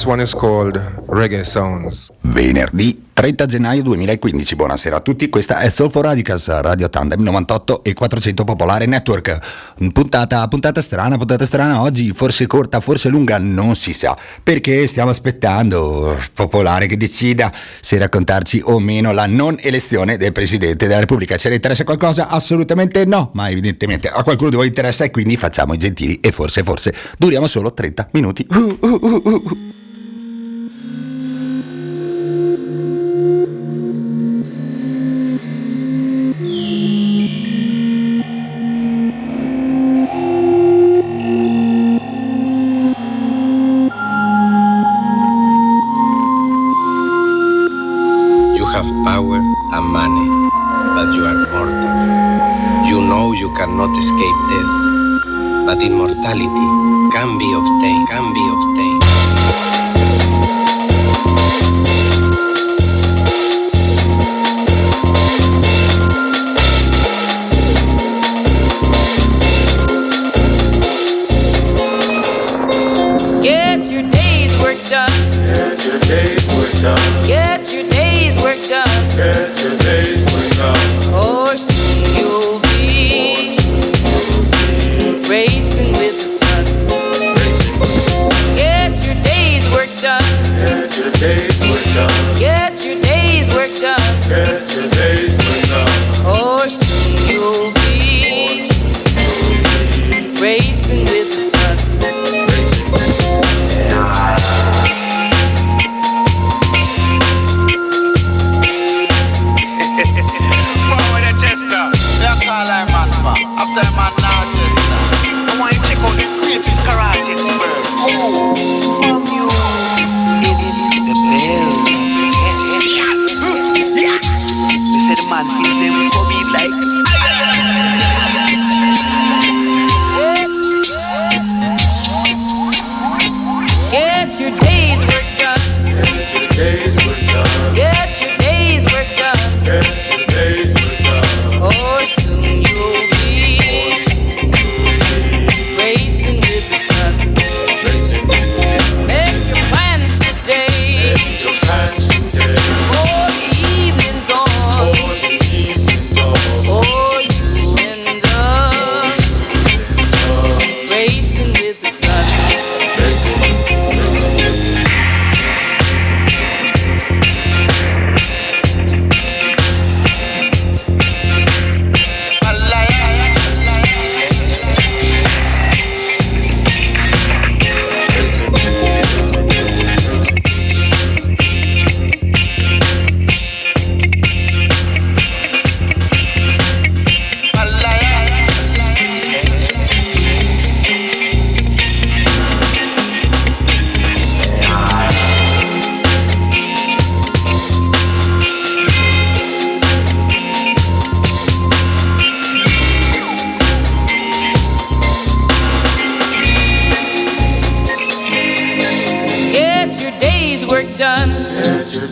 This one is called Reggae Sounds. Venerdì 30 gennaio 2015, buonasera a tutti, questa è Soul for Radicals, Radio Tandem 98 e 400 Popolare Network. Puntata, puntata strana, puntata strana oggi, forse corta, forse lunga, non si sa, perché stiamo aspettando Popolare che decida se raccontarci o meno la non elezione del Presidente della Repubblica. Ce ne interessa qualcosa? Assolutamente no, ma evidentemente a qualcuno di voi interessa e quindi facciamo i gentili e forse, forse duriamo solo 30 minuti. Uh, uh, uh, Show.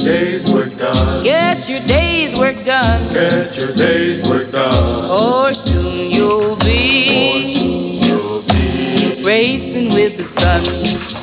day's work done. Get your day's work done. Get your day's work done. Or soon you'll be, soon you'll be racing with the sun.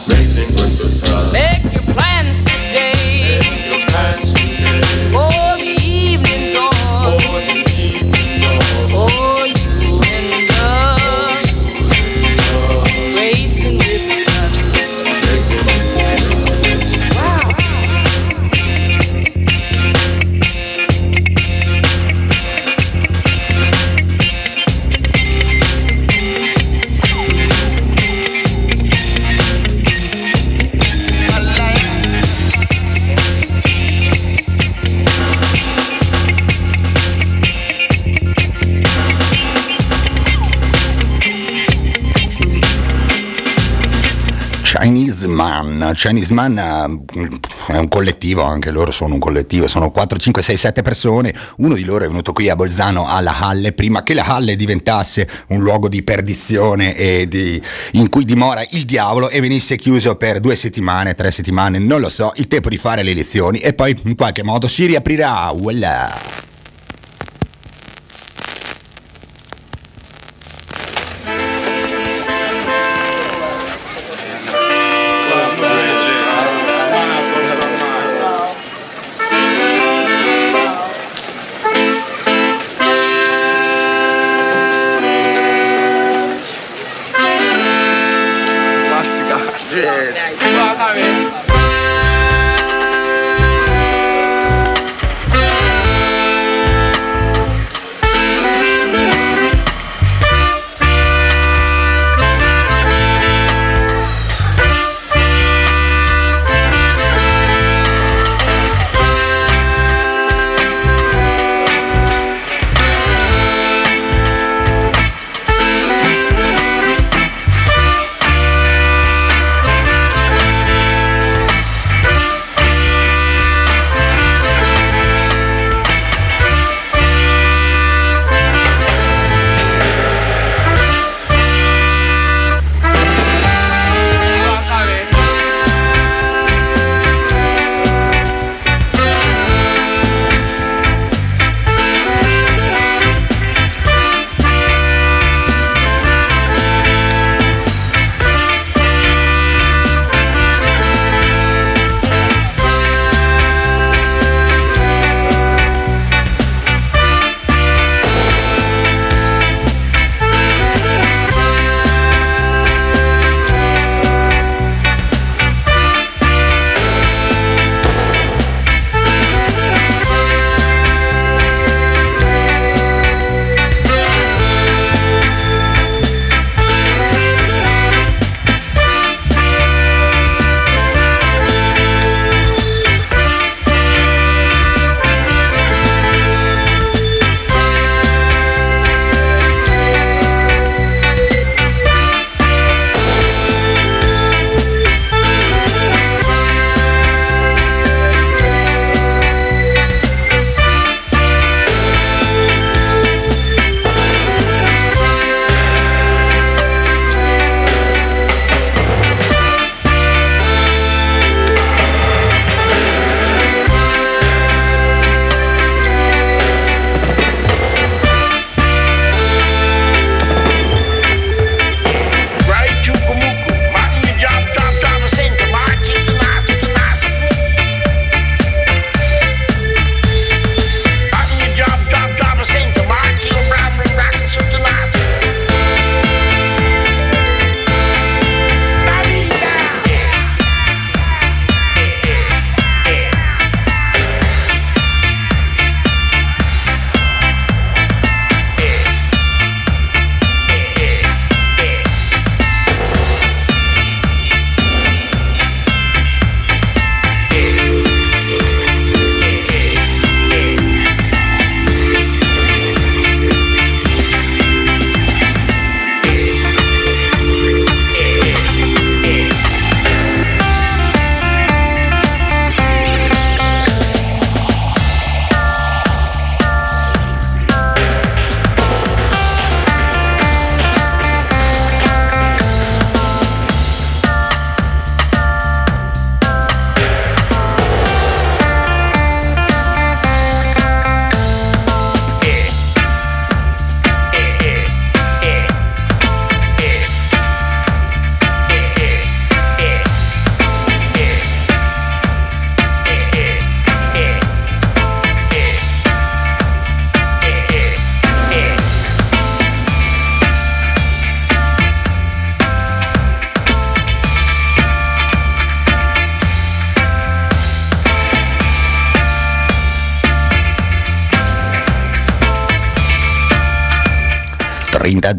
Chinese Man eh, è un collettivo, anche loro sono un collettivo, sono 4, 5, 6, 7 persone, uno di loro è venuto qui a Bolzano alla Halle prima che la Halle diventasse un luogo di perdizione e di, in cui dimora il diavolo e venisse chiuso per due settimane, tre settimane, non lo so, il tempo di fare le elezioni e poi in qualche modo si riaprirà. Voilà.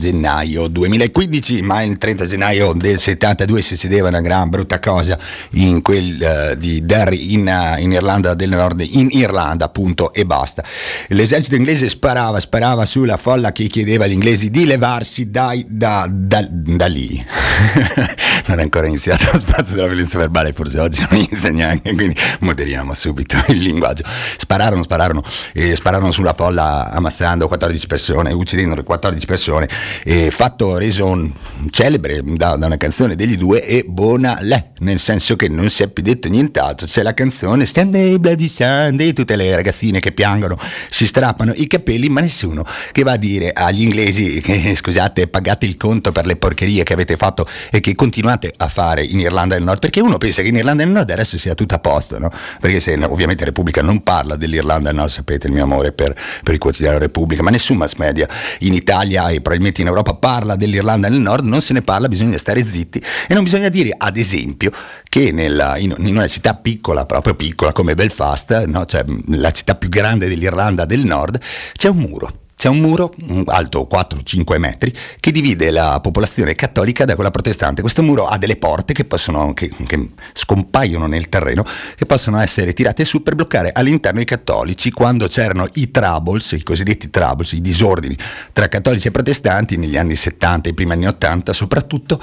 Gennaio 2015, ma il 30 gennaio del 72 succedeva una gran brutta cosa in quel uh, di Derry in, uh, in, Irlanda del Nord, in Irlanda appunto e basta. L'esercito inglese sparava, sparava sulla folla che chiedeva agli inglesi di levarsi dai, da, da, da lì. non è ancora iniziato lo spazio della violenza verbale, forse oggi non inizia neanche, quindi moderiamo subito il linguaggio. Spararono, spararono, e spararono sulla folla ammazzando 14 persone, uccidendo 14 persone, e fatto reso un, celebre da, da, una canzone degli due e buona lei, nel senso che non si è più detto nient'altro, c'è la canzone Sunday Bloody Sunday, tutte le ragazzine che piangono, si strappano i capelli, ma nessuno che va a dire agli inglesi che scusate pagate il conto per le porcherie che avete fatto e che continuate a fare in Irlanda del Nord, perché uno pensa che in Irlanda del Nord adesso sia tutto a posto, no? Perché se ovviamente Repubblica non parla dell'Irlanda del Nord, sapete il mio amore per, per il quotidiano Repubblica, ma nessun mass media in Italia e probabilmente in Europa parla dell'Irlanda del Nord, non se ne parla, bisogna stare zitti e non bisogna dire ad esempio che nella, in, in, una città piccola, proprio piccola come Belfast, no? cioè la città più grande dell'Irlanda del Nord, c'è un muro c'è un muro alto 4-5 metri che divide la popolazione cattolica da quella protestante. Questo muro ha delle porte che, possono, che, che scompaiono nel terreno, che possono essere tirate su per bloccare all'interno i cattolici. Quando c'erano i troubles, i cosiddetti troubles, i disordini tra cattolici e protestanti negli anni 70 e i primi anni 80 soprattutto,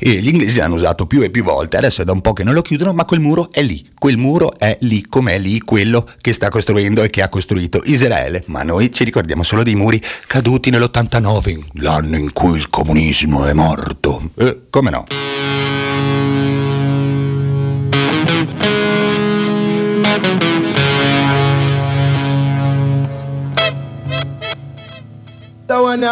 e gli inglesi l'hanno usato più e più volte, adesso è da un po' che non lo chiudono, ma quel muro è lì, quel muro è lì, com'è lì quello che sta costruendo e che ha costruito Israele, ma noi ci ricordiamo solo dei muri caduti nell'89, l'anno in cui il comunismo è morto. Eh, come no? The one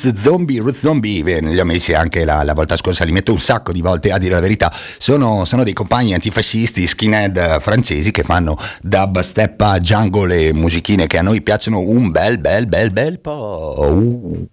Roots Zombie, Roots Zombie, beh, li ho messi anche la, la, volta scorsa, li metto un sacco di volte a dire la verità, sono, sono dei compagni antifascisti, skinhead francesi che fanno dub, steppa, jungle e musichine che a noi piacciono un bel bel bel bel po'. Uh.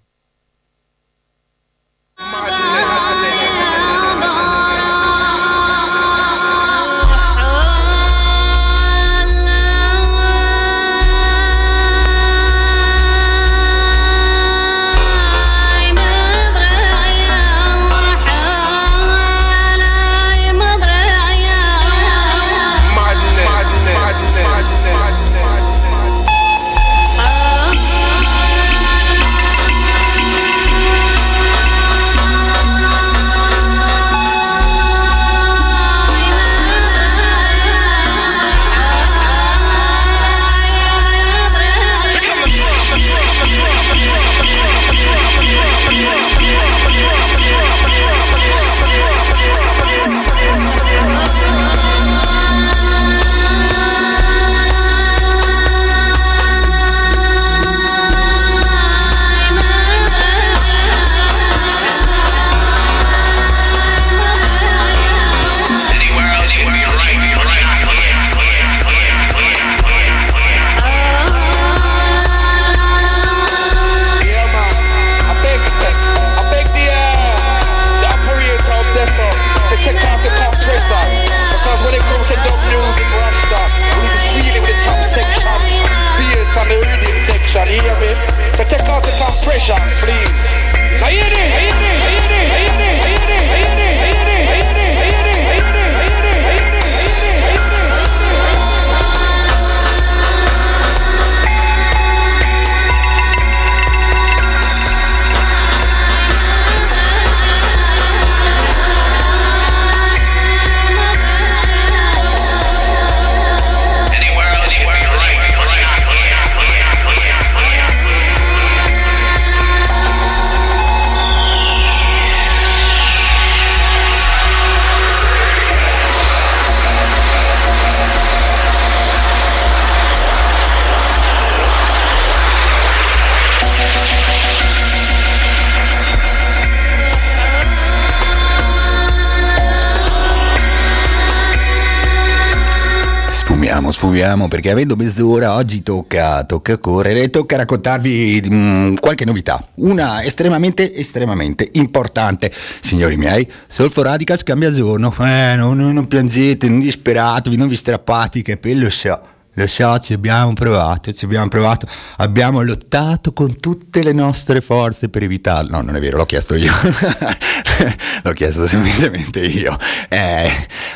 Sfumiamo perché avendo mezz'ora oggi tocca, tocca correre e tocca raccontarvi mh, mm, qualche novità. Una estremamente, estremamente importante. Signori miei, Solfo Radicals cambia giorno. Eh, non, non piangete, non disperatevi, non vi strappate, che quello so. Lo so, ci abbiamo provato, ci abbiamo provato, abbiamo lottato con tutte le nostre forze per evitarlo. No, non è vero, l'ho chiesto io. l'ho chiesto semplicemente io. Eh,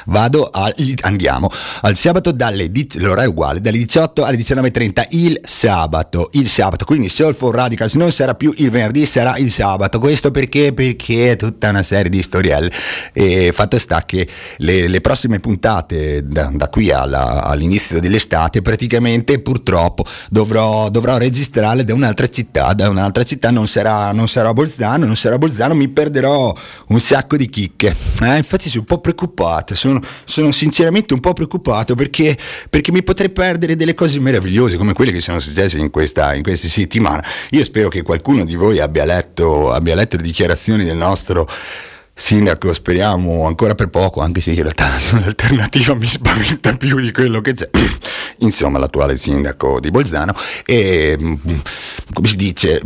vado al, andiamo al sabato dalle l'ora è uguale, dalle 18 alle 19.30 il sabato, il sabato, quindi Soul for Radicals non sarà più il venerdì, sarà il sabato. Questo perché? Perché è tutta una serie di storielle. E fatto sta che le, le prossime puntate da, da qui alla, all'inizio dell'estate puntate praticamente purtroppo dovrò, dovrò registrarle da un'altra città, da un'altra città non sarà, non sarà Bolzano, non sarà Bolzano, mi perderò un sacco di chicche. Eh, infatti sono un po' preoccupato, sono, sono sinceramente un po' preoccupato perché, perché, mi potrei perdere delle cose meravigliose come quelle che sono successe in questa, in questa settimana. Io spero che qualcuno di voi abbia letto, abbia letto le dichiarazioni del nostro sindaco speriamo ancora per poco anche se in realtà l'alternativa mi spaventa più di quello che c'è. Insomma l'attuale sindaco di Bolzano e come si dice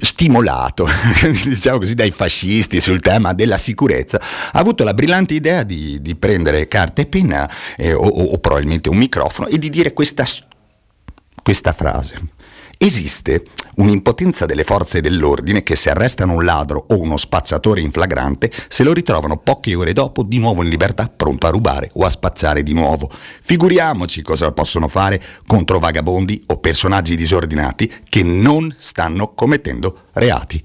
stimolato diciamo così dai fascisti sul tema della sicurezza ha avuto la brillante idea di, di prendere carta e penna eh, o, o, probabilmente un microfono e di dire questa, questa frase Esiste un'impotenza delle forze dell'ordine che se arrestano un ladro o uno spacciatore in flagrante se lo ritrovano poche ore dopo di nuovo in libertà pronto a rubare o a spacciare di nuovo. Figuriamoci cosa possono fare contro vagabondi o personaggi disordinati che non stanno commettendo reati.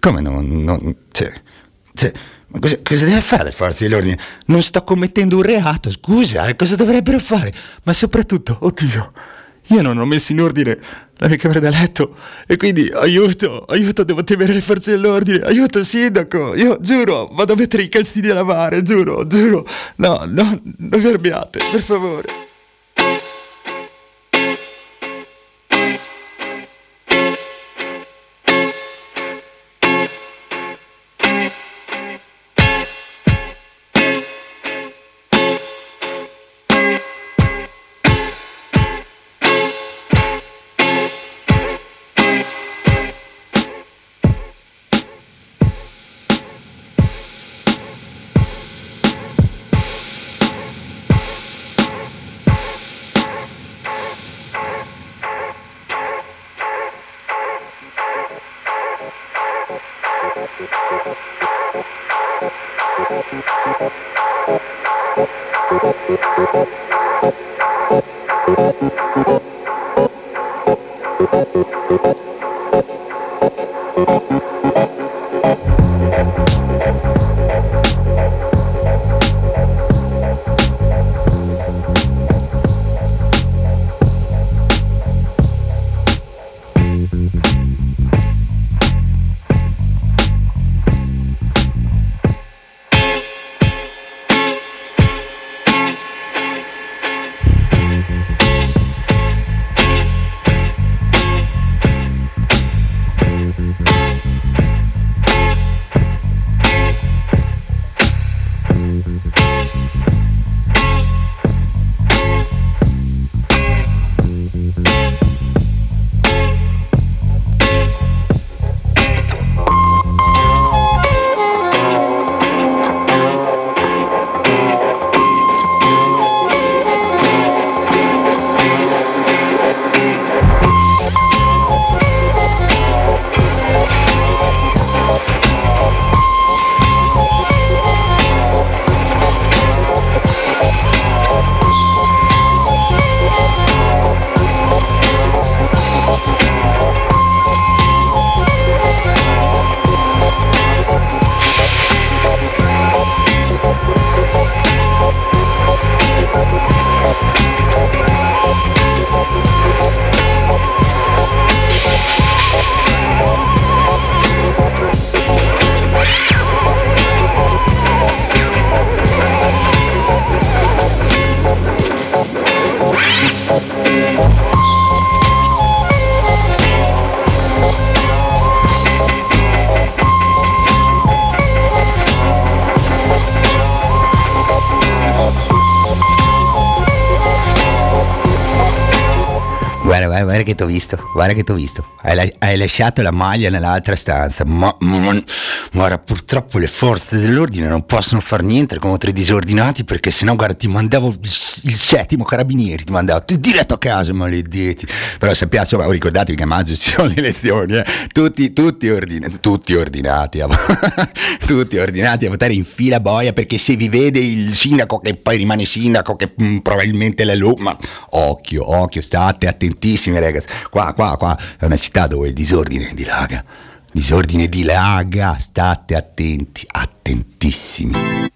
Come non... non cioè, cioè, ma cosa, cosa, deve fare le forze dell'ordine? Non sto commettendo un reato, scusa, eh, cosa dovrebbero fare? Ma soprattutto, oddio, io non ho messo in ordine la mia camera da letto e quindi aiuto, aiuto, devo temere le forze dell'ordine, aiuto sindaco, io giuro, vado a mettere i calzini a lavare, giuro, giuro, no, no, non vi arrabbiate, per favore. Guarda che ti ho visto, guarda che ti ho visto. Hai, hai, lasciato la maglia nell'altra stanza, ma, ma, guarda, purtroppo le forze dell'ordine non possono fare niente come tre disordinati perché sennò, guarda, ti mandavo il, il settimo carabinieri, ti mandavo diretto a casa, maledetti. Però sappiate, insomma, ricordatevi che a maggio ci sono le elezioni, eh? tutti, tutti, ordin- tutti, ordinati, a, tutti ordinati a votare in fila boia perché se vi vede il sindaco che poi rimane sindaco, che mh, mm, probabilmente è lui, ma occhio, occhio, state attentissimi ragazzi, qua, qua, qua è una città dove il disordine dilaga, disordine dilaga, state attenti, attentissimi.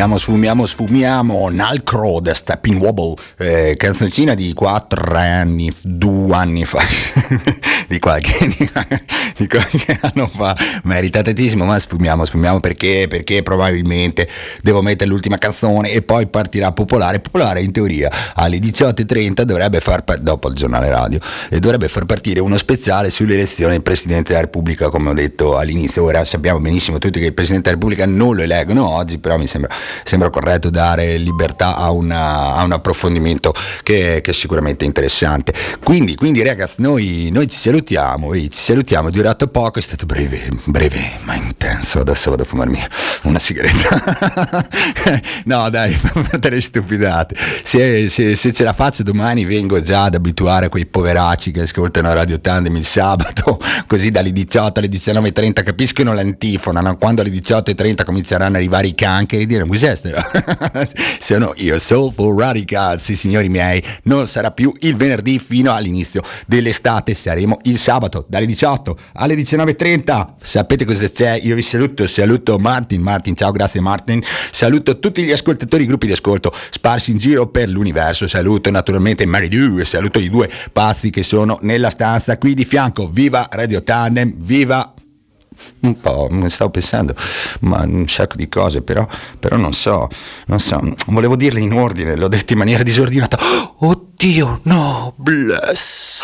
Sfumiamo, sfumiamo, sfumiamo. Nalcro, The Stepping Wobble, eh, canzoncina di 4 anni, 2 anni fa, di, qualche, di qualche anno fa, meritatissimo, ma sfumiamo, sfumiamo perché? Perché probabilmente devo mettere l'ultima canzone e poi partirà Popolare. Popolare in teoria alle 18.30 dovrebbe far, dopo il giornale radio, dovrebbe far partire uno speciale sulle elezioni del Presidente della Repubblica, come ho detto all'inizio. Ora sappiamo benissimo tutti che il Presidente della Repubblica non lo eleggono oggi, però mi sembra, sembra corretto dare libertà a, una, a un approfondimento che, che, è sicuramente interessante. Quindi, quindi ragazzi, noi, noi ci salutiamo, ci salutiamo, è durato poco, è stato breve, breve ma intenso. Adesso vado a fumarmi una sigaretta. no, dai, fate le stupidate. Se, se, se, ce la faccio domani vengo già ad abituare quei poveracci che ascoltano Radio Tandem il sabato, così dalle 18 alle 19.30 capiscono l'antifona, no? quando alle 18.30 cominceranno ad arrivare i cancheri, dire cos'è Sono io, Soulful Radicals, signori miei, non sarà più il venerdì fino all'inizio dell'estate, saremo il sabato dalle 18 alle 19.30. Sapete cosa c'è? Io vi saluto, saluto Martin, Martin, ciao, grazie Martin, saluto tutti gli ascoltatori, gruppi di ascolto sparsi in giro per l'universo, saluto naturalmente Mary Lou e saluto i due pazzi che sono nella stanza qui di fianco, viva Radio Tandem, viva un po', stavo pensando, ma un sacco di cose, però, però non so, non so, volevo dirle in ordine, l'ho detto in maniera disordinata. Oddio, no, bless.